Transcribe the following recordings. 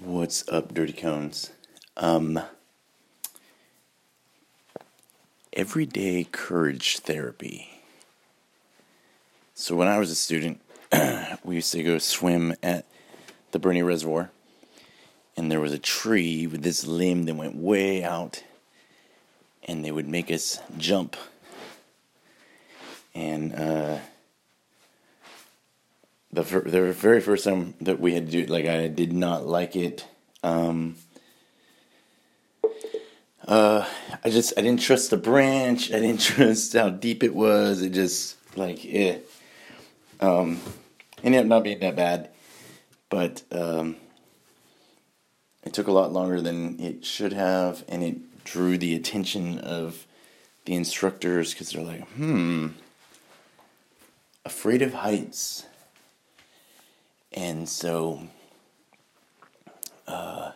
What's up, Dirty Cones? Um, everyday courage therapy. So, when I was a student, we used to go swim at the Bernie Reservoir, and there was a tree with this limb that went way out, and they would make us jump. And, uh, the the very first time that we had to do it, like I did not like it. Um, uh, I just I didn't trust the branch. I didn't trust how deep it was. It just like eh. Um, ended up not being that bad, but um, it took a lot longer than it should have, and it drew the attention of the instructors because they're like, hmm, afraid of heights and so uh,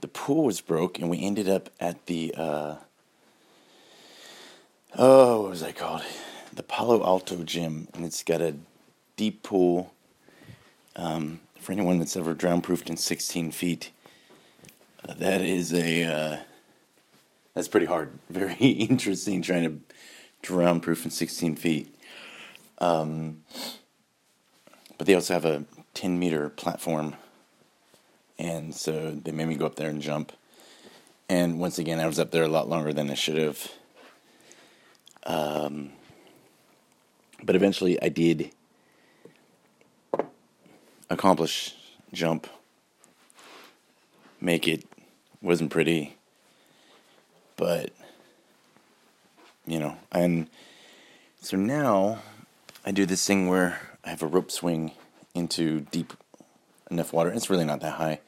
the pool was broke, and we ended up at the uh, oh, what was that called? The Palo Alto Gym, and it's got a deep pool. Um, for anyone that's ever drown proofed in 16 feet, uh, that is a uh, that's pretty hard. Very interesting trying to drown proof in 16 feet. Um, but they also have a 10 meter platform. And so they made me go up there and jump. And once again, I was up there a lot longer than I should have. Um, but eventually I did accomplish jump, make it. Wasn't pretty, but you know, and so now I do this thing where I have a rope swing into deep enough water. It's really not that high,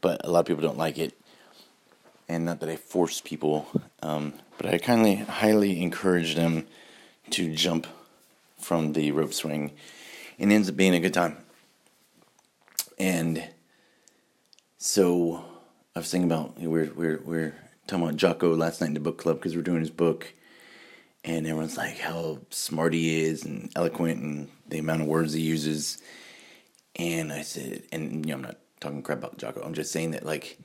but a lot of people don't like it. And not that I force people, um, but I kindly, highly encourage them to jump from the rope swing. It ends up being a good time. And so I was thinking about we're we're we're talking about Jocko last night in the book club because we're doing his book, and everyone's like how smart he is and eloquent and the amount of words he uses. And I said, and you know, I'm not talking crap about Jocko. I'm just saying that like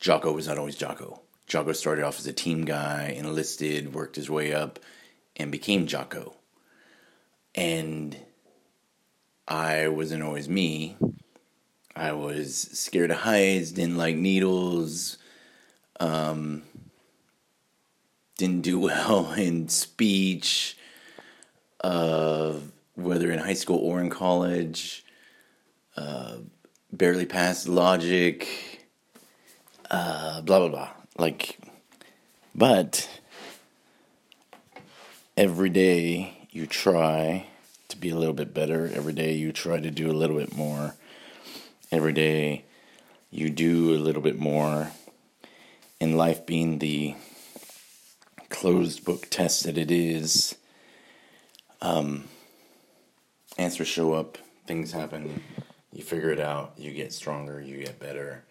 Jocko was not always Jocko. Jocko started off as a team guy, enlisted, worked his way up, and became Jocko. And I wasn't always me. I was scared of heights, didn't like needles, um, didn't do well in speech, uh, whether in high school or in college. Uh, barely passed logic. Uh, blah blah blah. Like, but every day you try to be a little bit better. Every day you try to do a little bit more. Every day you do a little bit more. In life being the closed book test that it is, um, answers show up, things happen, you figure it out, you get stronger, you get better,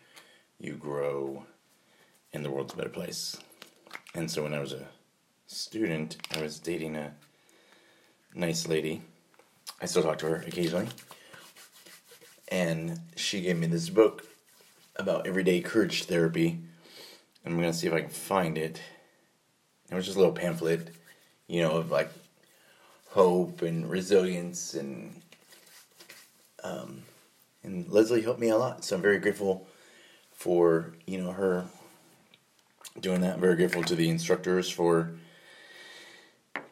you grow, and the world's a better place. And so when I was a student, I was dating a nice lady. I still talk to her occasionally. And she gave me this book about everyday courage therapy. I'm going to see if I can find it. It was just a little pamphlet, you know, of like hope and resilience and um, and Leslie helped me a lot. So I'm very grateful for you know her doing that. I'm very grateful to the instructors for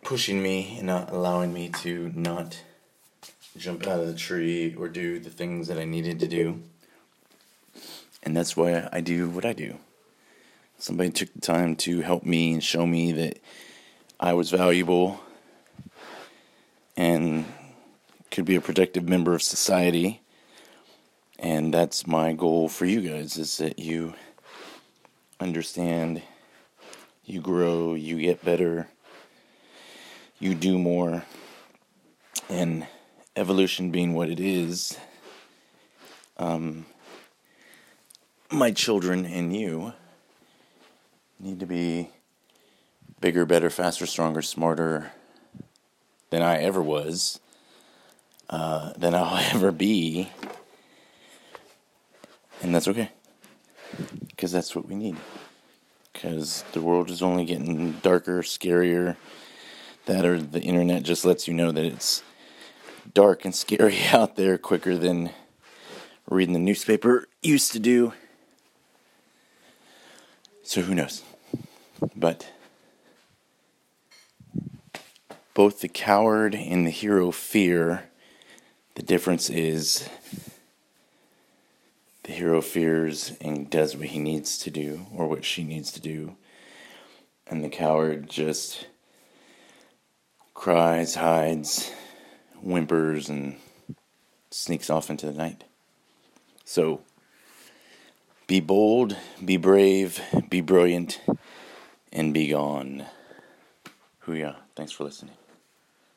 pushing me and not allowing me to not jump out of the tree or do the things that I needed to do. And that's why I do what I do. Somebody took the time to help me and show me that I was valuable and could be a productive member of society. And that's my goal for you guys is that you understand, you grow, you get better, you do more. And evolution being what it is, um, my children and you need to be bigger, better, faster, stronger, smarter, than I ever was, uh, than I'll ever be. And that's okay. Because that's what we need. Because the world is only getting darker, scarier. That or the internet just lets you know that it's dark and scary out there quicker than reading the newspaper used to do. So who knows? But both the coward and the hero fear. The difference is the hero fears and does what he needs to do or what she needs to do. And the coward just cries, hides, whimpers, and sneaks off into the night. So be bold, be brave, be brilliant, and be gone. Hooyah. Thanks for listening.